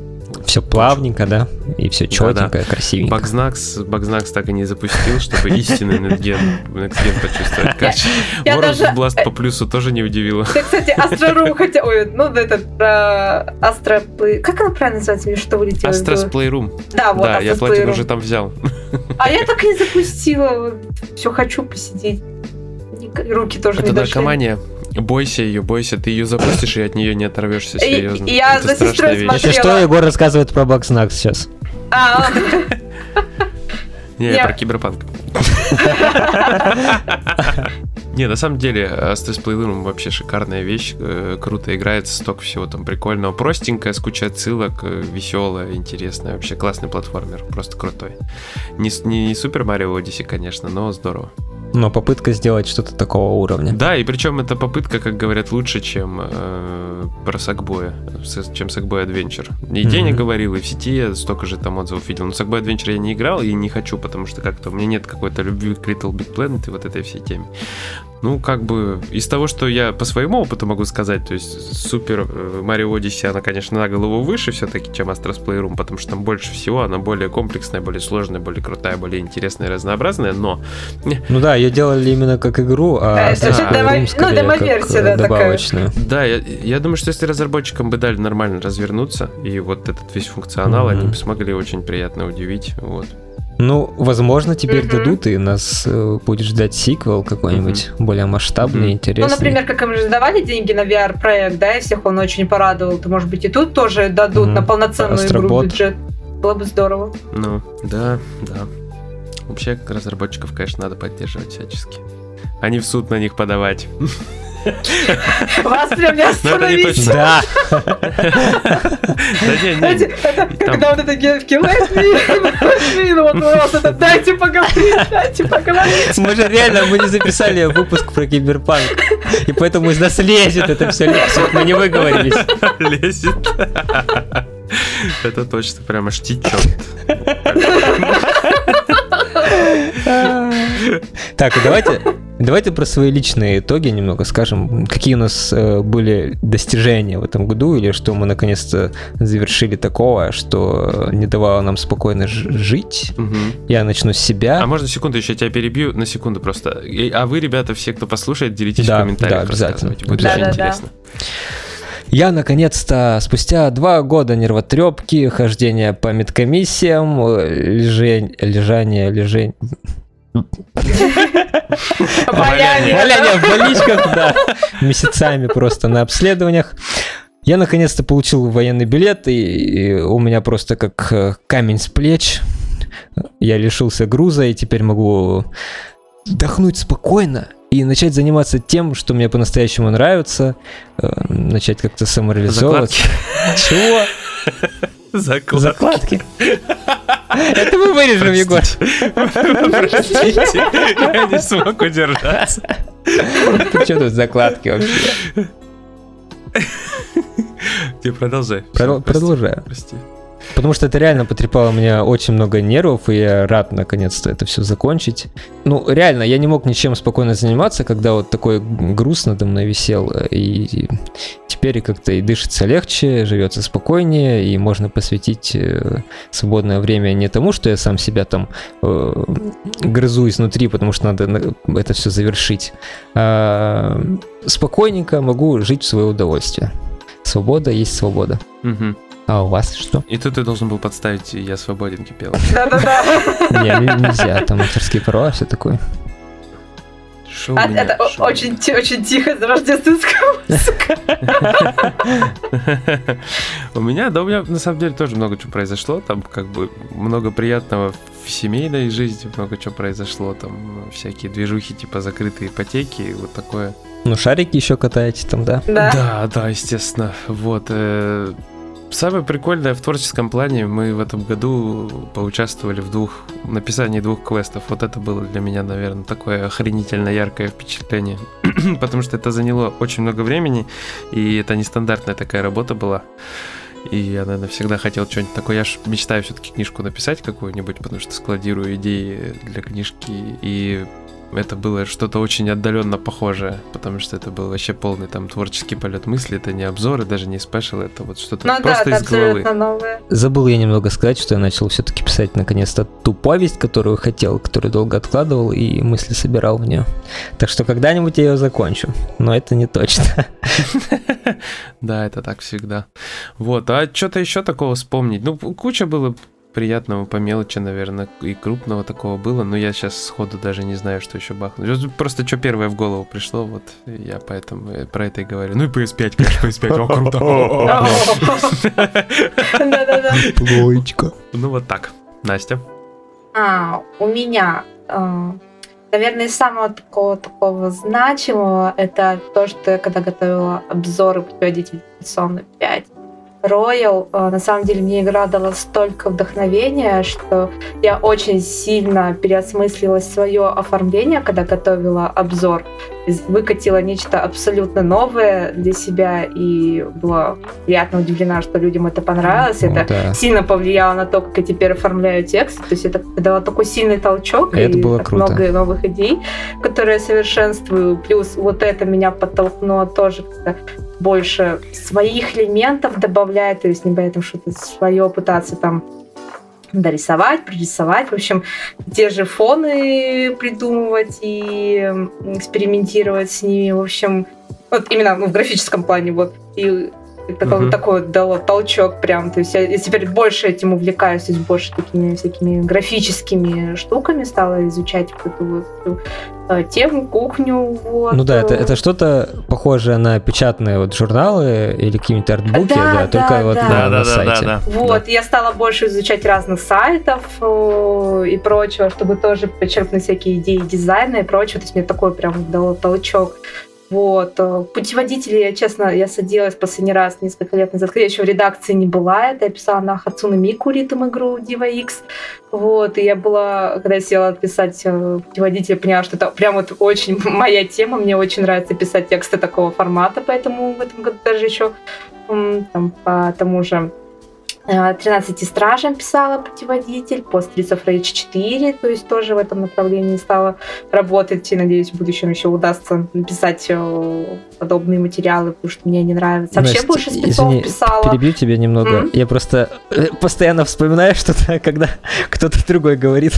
Все плавненько, да? И все четенько, да, да. красивенько. Багзнакс, Багзнакс так и не запустил, чтобы истинный Next Gen, Next Gen почувствовать. Короче, World Blast по плюсу тоже не удивило. Ты, кстати, Astra хотя... Ой, ну это про Play... Как она правильно называется? Мне что вылетело? Playroom. Да, вот Да, я платину уже там взял. А я так и не запустила. Все хочу посидеть руки тоже Это не дошли. наркомания. Бойся ее, бойся, ты ее запустишь и от нее не оторвешься, серьезно. Я Это за сестрой вещь. Если что, Егор рассказывает про Бакснак сейчас. А. Не, про киберпанк. Не, на самом деле, Astres Playroom вообще шикарная вещь, э, круто играется, столько всего там прикольного, простенькая, с кучей отсылок, э, веселая, интересная, вообще классный платформер, просто крутой. Не, не Super Mario Odyssey, конечно, но здорово. Но попытка сделать что-то такого уровня. Да, и причем эта попытка, как говорят, лучше, чем э, про Сакбоя, чем Сакбой Adventure. Нигде mm-hmm. не говорил, и в сети я столько же там отзывов видел. Но Сакбой Adventure я не играл и не хочу, потому что как-то у меня нет какой-то любви к Little Big Planet и вот этой всей теме. Ну, как бы, из того, что я по своему опыту могу сказать, то есть Супер Марио Odyssey, она, конечно, на голову выше все-таки, чем Astros Playroom, потому что там больше всего, она более комплексная, более сложная, более крутая, более интересная, разнообразная, но... Ну да, ее делали именно как игру, а да, Astros Playroom ну, скорее ну, как да, добавочную. Такая. Да, я, я думаю, что если разработчикам бы дали нормально развернуться, и вот этот весь функционал, mm-hmm. они бы смогли очень приятно удивить, вот. Ну, возможно, теперь mm-hmm. дадут, и нас э, будет ждать сиквел какой-нибудь mm-hmm. более масштабный, mm-hmm. интересный. Ну, например, как им же давали деньги на VR-проект, да, и всех он очень порадовал, то, может быть, и тут тоже дадут mm-hmm. на полноценную Астробот. игру бюджет. Было бы здорово. Ну, да, да. Вообще, разработчиков, конечно, надо поддерживать всячески. А не в суд на них подавать. Вас прям не остановить. Да. Когда вот это me, ну вот просто это дайте поговорить, дайте поговорить. Мы же реально, мы не записали выпуск про киберпанк. И поэтому из нас лезет это все лезет. Мы не выговорились. Лезет. Это точно прямо штичок. Так, давайте Давайте про свои личные итоги немного скажем. Какие у нас э, были достижения в этом году, или что мы наконец-то завершили такого, что не давало нам спокойно жить. Угу. Я начну с себя. А можно секунду еще тебя перебью? На секунду просто. А вы, ребята, все, кто послушает, делитесь да, в комментариях. Да, обязательно. Будет да, очень да, интересно. Да. Я наконец-то спустя два года нервотрепки, хождения по медкомиссиям, лежень, лежание, лежень, Валяние в больничках, да. Месяцами просто на обследованиях. Я наконец-то получил военный билет, и у меня просто как э, камень с плеч. Я лишился груза, и теперь могу вдохнуть спокойно и начать заниматься тем, что мне по-настоящему нравится, э, начать как-то самореализовываться. Чего? Закладки. Закладки. Это мы вырежем, Егор. Простите, я не смог удержаться. Ты что тут закладки вообще? Ты продолжай. Продолжаю. Прости. Потому что это реально потрепало мне очень много нервов, и я рад наконец-то это все закончить. Ну, реально, я не мог ничем спокойно заниматься, когда вот такой груз надо мной висел, и теперь как-то и дышится легче, живется спокойнее, и можно посвятить э, свободное время не тому, что я сам себя там э, грызу изнутри, потому что надо это все завершить, а спокойненько могу жить в свое удовольствие. Свобода есть свобода. Угу. А у вас что? И тут ты должен был подставить «Я свободен» кипел. Да-да-да. Не, нельзя, там авторские права, все такое. Шоу а, это шоу. очень, очень тихо за рождественская музыка. У меня, да, у меня на самом деле тоже много чего произошло. Там как бы много приятного в семейной жизни, много чего произошло. Там всякие движухи, типа закрытые ипотеки, вот такое. Ну, шарики еще катаете там, да? Да, да, да естественно. Вот. Э, Самое прикольное в творческом плане, мы в этом году поучаствовали в двух написании двух квестов. Вот это было для меня, наверное, такое охренительно яркое впечатление. Потому что это заняло очень много времени, и это нестандартная такая работа была. И я, наверное, всегда хотел что-нибудь такое. Я ж мечтаю все-таки книжку написать какую-нибудь, потому что складирую идеи для книжки. И это было что-то очень отдаленно похожее, потому что это был вообще полный там творческий полет мысли, это не обзоры, даже не спешл, это вот что-то ну, просто да, из головы. Новое. Забыл я немного сказать, что я начал все-таки писать наконец-то ту повесть, которую хотел, которую долго откладывал и мысли собирал в нее. Так что когда-нибудь я ее закончу, но это не точно. Да, это так всегда. Вот, а что-то еще такого вспомнить? Ну, куча было приятного по мелочи, наверное, и крупного такого было, но я сейчас сходу даже не знаю, что еще бахнуть. Просто что первое в голову пришло, вот я поэтому э, про это и говорю. Ну и PS5, конечно, PS5, о, круто. Да-да-да. Лоечка. Ну вот так. Настя? А, у меня а, Наверное, самого такого такого значимого это то, что я когда готовила обзоры путеводителя Persona 5, Royal, э, на самом деле мне игра дала столько вдохновения, что я очень сильно переосмыслила свое оформление, когда готовила обзор. Выкатила нечто абсолютно новое для себя и была приятно удивлена, что людям это понравилось. это да. сильно повлияло на то, как я теперь оформляю текст. То есть это дало такой сильный толчок и, это было круто. много новых идей, которые я совершенствую. Плюс вот это меня подтолкнуло тоже больше своих элементов добавлять, то есть не поэтому что-то свое пытаться там дорисовать, прорисовать, в общем, те же фоны придумывать и экспериментировать с ними, в общем, вот именно ну, в графическом плане, вот, и такой, угу. такой вот дало толчок прям. То есть я, я теперь больше этим увлекаюсь, то есть больше такими всякими графическими штуками стала изучать вот эту вот э, тему, кухню. Вот. Ну да, это, это что-то похожее на печатные вот журналы или какие-нибудь артбуки, да, да, да только да, вот да. На, да, на да, сайте. Да, да, вот, да. я стала больше изучать разных сайтов и прочего, чтобы тоже почерпнуть всякие идеи дизайна и прочего. То есть мне такой прям дало толчок. Вот. Э, путеводители, я честно, я садилась последний раз несколько лет назад, когда я еще в редакции не была, это я писала на Хацуна Мику ритм игру Diva X. Вот, и я была, когда я села писать э, путеводитель, я поняла, что это прям вот очень моя тема, мне очень нравится писать тексты такого формата, поэтому в этом году даже еще там, по тому же 13 стражам писала путеводитель, по Streets of Rage 4, то есть тоже в этом направлении стала работать, и надеюсь, в будущем еще удастся написать э, подобные материалы, потому что мне не нравится. Вообще Настя, больше спецов извини, писала. перебью тебя немного. Mm-hmm. Я просто э, постоянно вспоминаю что-то, когда кто-то другой говорит.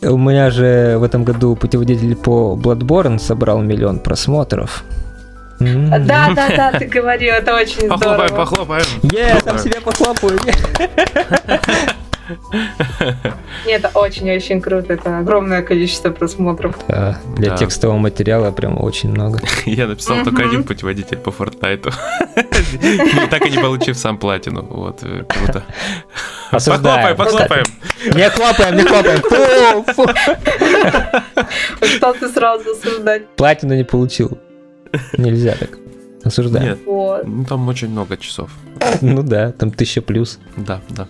У меня же в этом году путеводитель по Bloodborne собрал миллион просмотров. Да, да, да, ты говорил, это очень здорово. Похлопаем, похлопаем. Я там себя похлопаю. Нет, это очень-очень круто. Это огромное количество просмотров. Да, для да. текстового материала прям очень много. Я написал только один путеводитель по Фортнайту. Так и не получив сам платину. Вот, э, круто. Похлопаем, похлопаем. Не хлопаем, не хлопаем. Что ты сразу осуждать? Платину не получил. Нельзя так. Осуждаем. Нет, вот. ну там очень много часов. Ну да, там тысяча плюс. Да, да.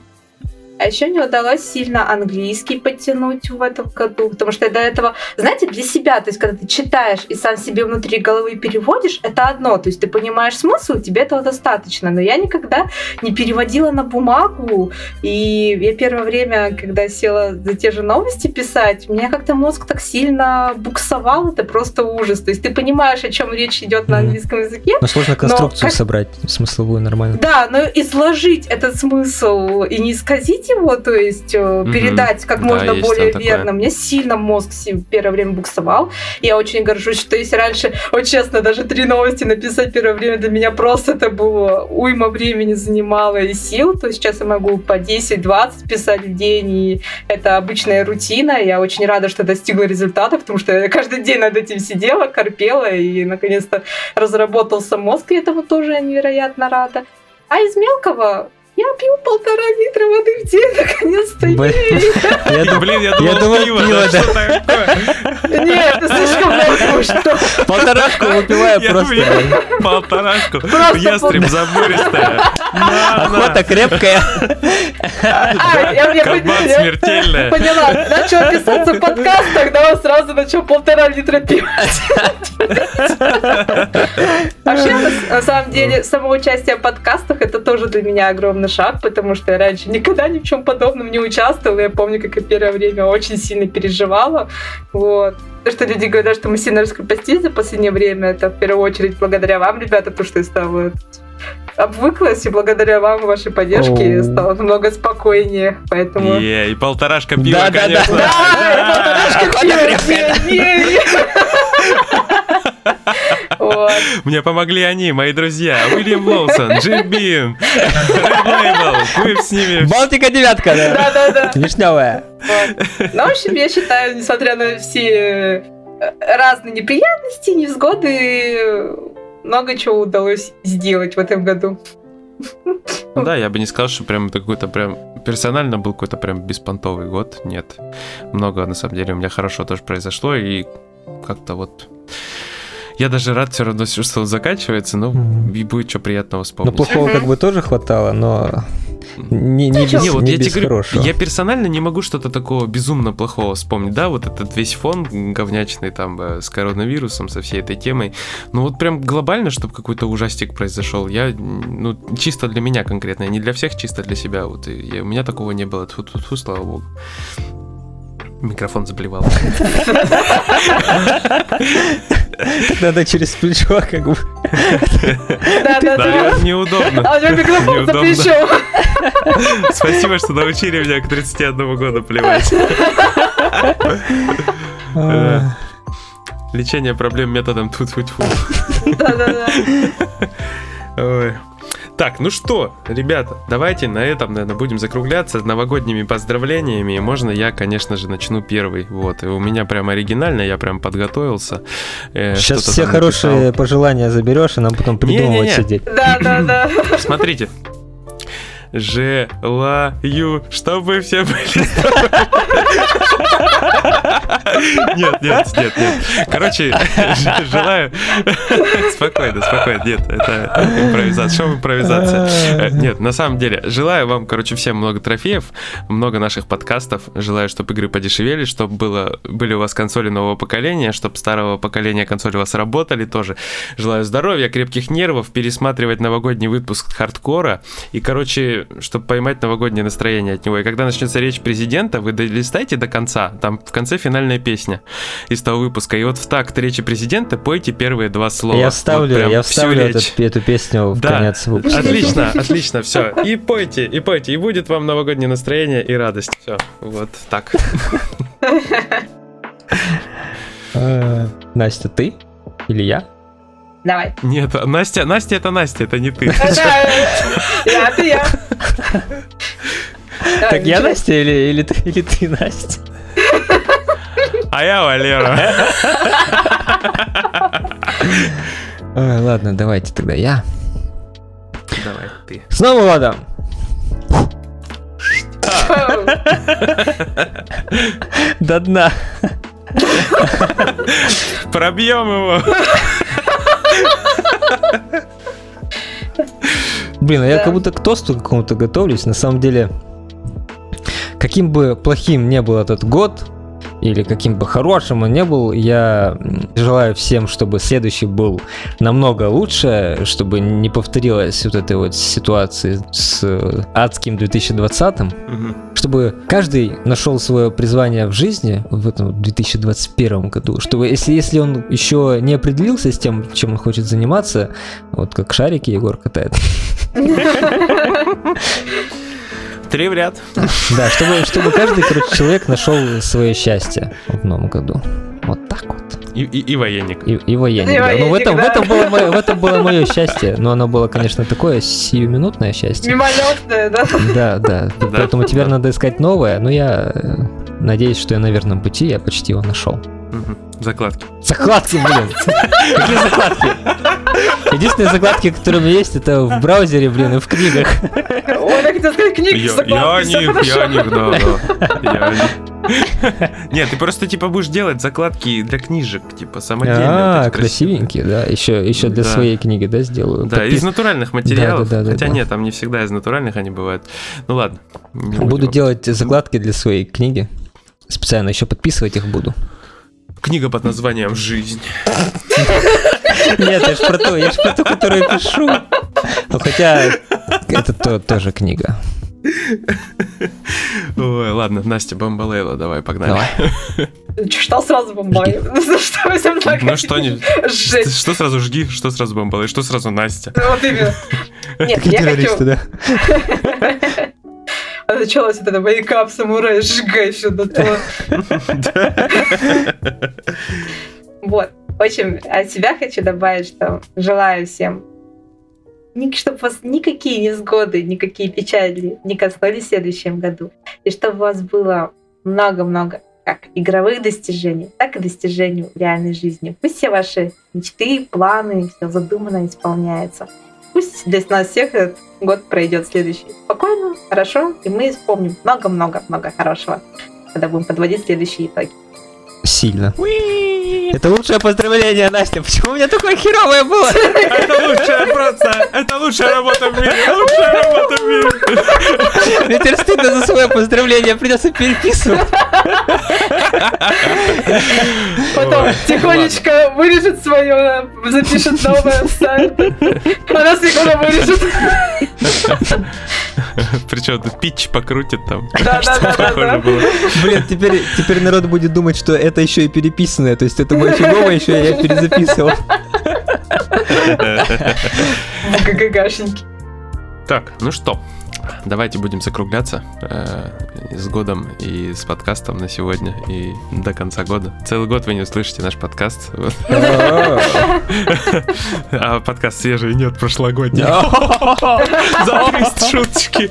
А еще мне удалось сильно английский подтянуть в этом году, потому что я до этого, знаете, для себя, то есть когда ты читаешь и сам себе внутри головы переводишь, это одно, то есть ты понимаешь смысл, тебе этого достаточно, но я никогда не переводила на бумагу, и я первое время, когда села за те же новости писать, меня как-то мозг так сильно буксовал, это просто ужас, то есть ты понимаешь, о чем речь идет на английском языке. Но сложно конструкцию но как... собрать смысловую нормально. Да, но изложить этот смысл и не исказить его, то есть угу. передать как да, можно более верно. Такое. Мне сильно мозг первое время буксовал. Я очень горжусь, что если раньше, вот честно, даже три новости написать первое время для меня просто это было уйма времени занимало и сил, то сейчас я могу по 10-20 писать в день, и это обычная рутина. Я очень рада, что достигла результата, потому что я каждый день над этим сидела, корпела, и наконец-то разработался мозг, и этому тоже невероятно рада. А из мелкого я пью полтора литра воды в день, наконец-то. Я, блин, я думал, пиво, пиво, да, Нет, это слишком много что? Полторашку выпиваю Я просто. Полторашку. Ястреб забористая. Охота крепкая. А, я, я, пон- я смертельная. поняла. Начал писаться подкаст, тогда он сразу начал полтора литра пива. Вообще, на, на самом деле, само участие в подкастах это тоже для меня огромный шаг, потому что я раньше никогда ни в чем подобном не участвовала. Я помню, как я первое время очень сильно переживала. Вот. То, что люди говорят, что мы сильно раскрепостились за последнее время, это в первую очередь благодаря вам, ребята, то, что я стала обвыклась, и благодаря вам, вашей поддержке, Оу. стала намного спокойнее. Поэтому... Е, и полторашка пива, Да, да, да. конечно. Да, полторашка пива, Мне помогли они, мои друзья. Уильям Лоусон, Джим Бин, Red Label. Мы с ними... Балтика девятка, да. Да-да-да. Вишневая. Вот. Ну, в общем, я считаю, несмотря на все э, разные неприятности, невзгоды, много чего удалось сделать в этом году. Ну да, я бы не сказал, что прям это какой-то прям персонально был какой-то прям беспонтовый год. Нет. Много, на самом деле, у меня хорошо тоже произошло, и как-то вот... Я даже рад все равно, что он заканчивается, но и будет что приятного Ну, вспомнить. плохого как бы тоже хватало, но не, не, без, Не, вот не я без тебе говорю, хорошего. я персонально не могу что-то такого безумно плохого вспомнить. Да, вот этот весь фон говнячный там э, с коронавирусом, со всей этой темой. Ну вот прям глобально, чтобы какой-то ужастик произошел, я, ну, чисто для меня конкретно, не для всех, чисто для себя. Вот и я- у меня такого не было. Тьфу, тьфу, тьфу, слава богу. Микрофон заблевал. Надо через плечо как бы. Да, Да-да-да. неудобно. А у него микрофон за плечом. Спасибо, что научили меня к 31 году плевать. А, Лечение проблем методом тут тьфу тьфу Да-да-да. Ой. Так, ну что, ребята, давайте на этом, наверное, будем закругляться новогодними поздравлениями. И можно я, конечно же, начну первый. Вот, и у меня прям оригинально, я прям подготовился. э, Сейчас все хорошие написал. пожелания заберешь, и нам потом придумывать Не-не-не. сидеть. Да-да-да. Смотрите. Желаю, чтобы все были. Нет, нет, нет, нет. Короче, желаю... Спокойно, спокойно. Нет, это импровизация. Шоу импровизация. Э, Нет, на самом деле, желаю вам, короче, всем много трофеев, много наших подкастов. Желаю, чтобы игры подешевели, чтобы было, были у вас консоли нового поколения, чтобы старого поколения консоли у вас работали тоже. Желаю здоровья, крепких нервов, пересматривать новогодний выпуск хардкора и, короче, чтобы поймать новогоднее настроение от него. И когда начнется речь президента, вы долистайте до конца. Там в конце финальная песня из того выпуска. И вот в такт речи президента пойте первые два слова. Я Вот вставлю, прям я вставлю этот- эту песню в Да, конец выпуска. Отлично, отлично, все. И пойте, и пойте, и будет вам новогоднее настроение и радость. Все, вот так. А, Настя, ты? Или я? Давай. Нет, Настя, Настя это Настя, это не ты. Я, ты я. Так я. Настя или, или, ты, или ты Настя? А я Валера. Ой, ладно, давайте тогда я. Давай, ты. С Новым годом! До дна. Пробьем его. Блин, а я как будто к тосту какому-то готовлюсь. На самом деле, каким бы плохим не был этот год, или каким бы хорошим он не был, я желаю всем, чтобы следующий был намного лучше, чтобы не повторилась вот этой вот ситуации с э, адским 2020 Мгм. чтобы каждый нашел свое призвание в жизни в этом 2021 году, чтобы если, если он еще не определился с тем, чем он хочет заниматься, вот как шарики Егор катает, Три в ряд. да, чтобы, чтобы каждый, короче, человек нашел свое счастье в новом году. Вот так вот. И, и, и военник. И, и военник, И да. Ну, в военник, этом, в, да. этом было мое, в этом было мое счастье. Но оно было, конечно, такое сиюминутное счастье. Мимолетное, да? Да, да. Поэтому теперь надо искать новое. Но я э, надеюсь, что я на верном пути, я почти его нашел. Мгм. Закладки. Закладки, блин. Какие закладки? Единственные закладки, которые у меня есть, это в браузере, блин, и в книгах. Ой, я хотел сказать, книги Я, закладки, я них, я о хорошо. них, да, да. Я о них. Нет, ты просто типа будешь делать закладки для книжек, типа самодельно. А, красивенькие, да. Еще, еще для Да. своей книги, да, сделаю. Да, из натуральных материалов. Да, да, да, Хотя да. нет, там не всегда из натуральных они бывают. Ну ладно. Буду делать закладки для своей книги. Специально еще подписывать их буду. Книга под названием «Жизнь». Нет, я ж про то, я ж про ту, которую пишу. Ну, хотя это то- тоже книга. Ой, ладно, Настя Бомбалейла, давай, погнали. Давай. Читал сразу бомбай. За что вы со мной Ну что, не, Жесть. что сразу жги, что сразу Бомбалей, что сразу Настя. Вот именно. Нет, Такие я хочу... да? А началось вот это вейкап, самурай, сжигай все до того. Вот. Общем, от себя хочу добавить, что желаю всем, чтобы вас никакие невзгоды, никакие печали не коснулись в следующем году. И чтобы у вас было много-много как игровых достижений, так и достижений в реальной жизни. Пусть все ваши мечты, планы, все задуманное исполняется. Пусть для нас всех этот год пройдет следующий спокойно, хорошо, и мы вспомним много-много-много хорошего, когда будем подводить следующие итоги. Сильно. Это лучшее поздравление, Настя. Почему у меня такое херовое было? Это лучшая просто, это лучшая работа в мире, лучшая работа в мире. Мне теперь стыдно за свое поздравление, придется переписывать. Потом Ой, тихонечко вырежет свое, запишет новое, вставит. Она секунду вырежет. Причем тут питч покрутит там. Да, да, да, да, Похоже да. было. Блин, теперь, теперь народ будет думать, что это еще и переписанное. То есть это мое фиговое еще я перезаписывал. ГГГшники. Так, ну что, давайте будем закругляться э, с годом и с подкастом на сегодня и до конца года. Целый год вы не услышите наш подкаст. Вот. А подкаст свежий нет, прошлогодний. За 300 шуточки.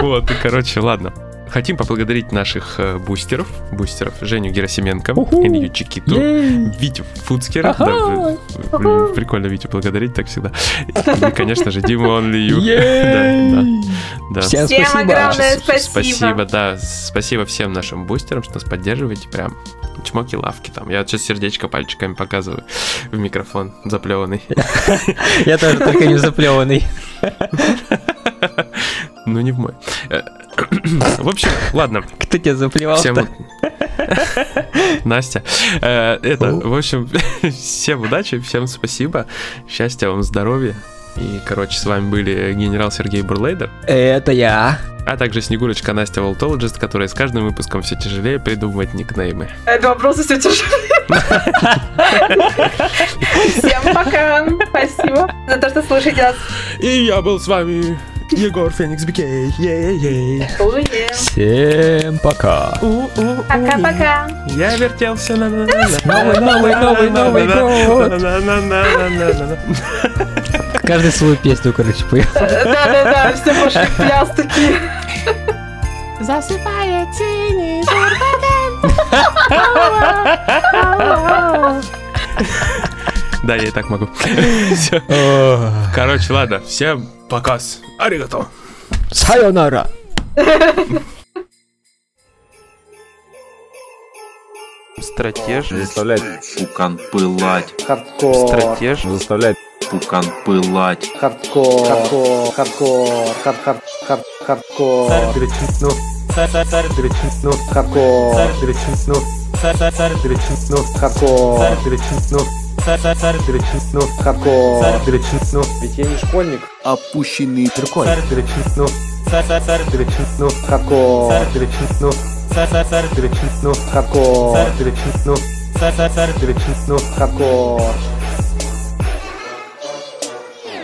Вот, и, короче, ладно. Хотим поблагодарить наших э, бустеров, бустеров Женю Герасименко. Илью Чикиту. Витю Фуцкера. Ага. Да, прикольно Витю благодарить, так всегда. И, конечно же, Диму You. Да, да, да. Всем Всем спасибо. огромное спасибо. Спасибо, да. Спасибо всем нашим бустерам, что нас поддерживаете. Прям чмоки лавки там. Я вот сейчас сердечко пальчиками показываю в микрофон заплеванный. Я тоже только не заплеванный. Ну, не в мой. Э, В общем, ладно. Кто тебя заплевал? Всем... Настя. Э, Это, в общем, всем удачи, всем спасибо. Счастья вам, здоровья. И, короче, с вами были генерал Сергей Бурлейдер, Это я. а также Снегурочка Настя Волтологист, которая с каждым выпуском все тяжелее придумывать никнеймы. Это вопрос все тяжелее. Всем пока. Спасибо за то, что слушаете нас. И я был с вами Егор Феникс Бикей. Всем пока. Пока-пока. Я вертелся на Новый, новый, новый, новый год. Каждый свою песню, короче, поет. Да-да-да, все пошли пляс такие. Засыпает синий Да, я и так могу. Короче, ладно, всем показ. Аригато. Сайонара. Стратеж заставляет пукан пылать. Хардкор. Стратеж заставляет пукан пылать. Хардкор. Хардкор. Хардкор. Хардкор. Хардкор. Царь дрочинцов. Царь царь царь дрочинцов. Хардкор. Царь Хардкор. Царь. Како? Ведь я не школьник. Опущенный триколь. Како? Како? Како?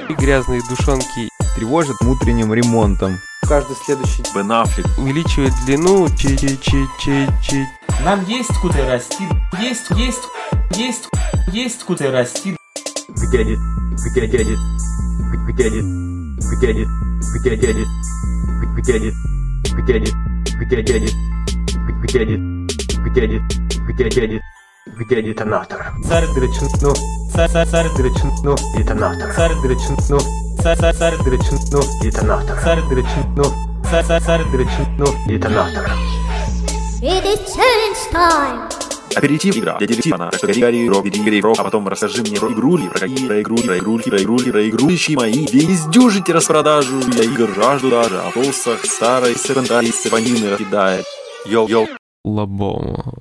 И грязные душонки тревожат внутренним ремонтом. Каждый следующий Бен Аффлек увеличивает длину. Чи -чи -чи -чи -чи. Нам есть куда расти. Есть, есть. Есть, есть куда расти. Где дед? Где дядя? Где дед? Где дед? Где дядя? Где дед? Где дед? Где дядя? Где дед? Где дед? Где дядя? Где детонатор? Царь дрычин, ну, царь, царь дрычин, ну, детонатор. Царь дрычин, ну, царь, царь дрычин, ну, детонатор. Царь дрычин, ну, царь, царь дрычин, ну, детонатор. It is challenge time! Аперитив игра для. Так что гори, гори, бери, гори, а потом расскажи мне про игрули, про какие, про игрули, про игрули, про игрули, про игрулищи мои. Весь дюжите распродажу, я игр жажду даже, а толстых старой секондари сепанины раскидает. Йоу, йоу. Лобом.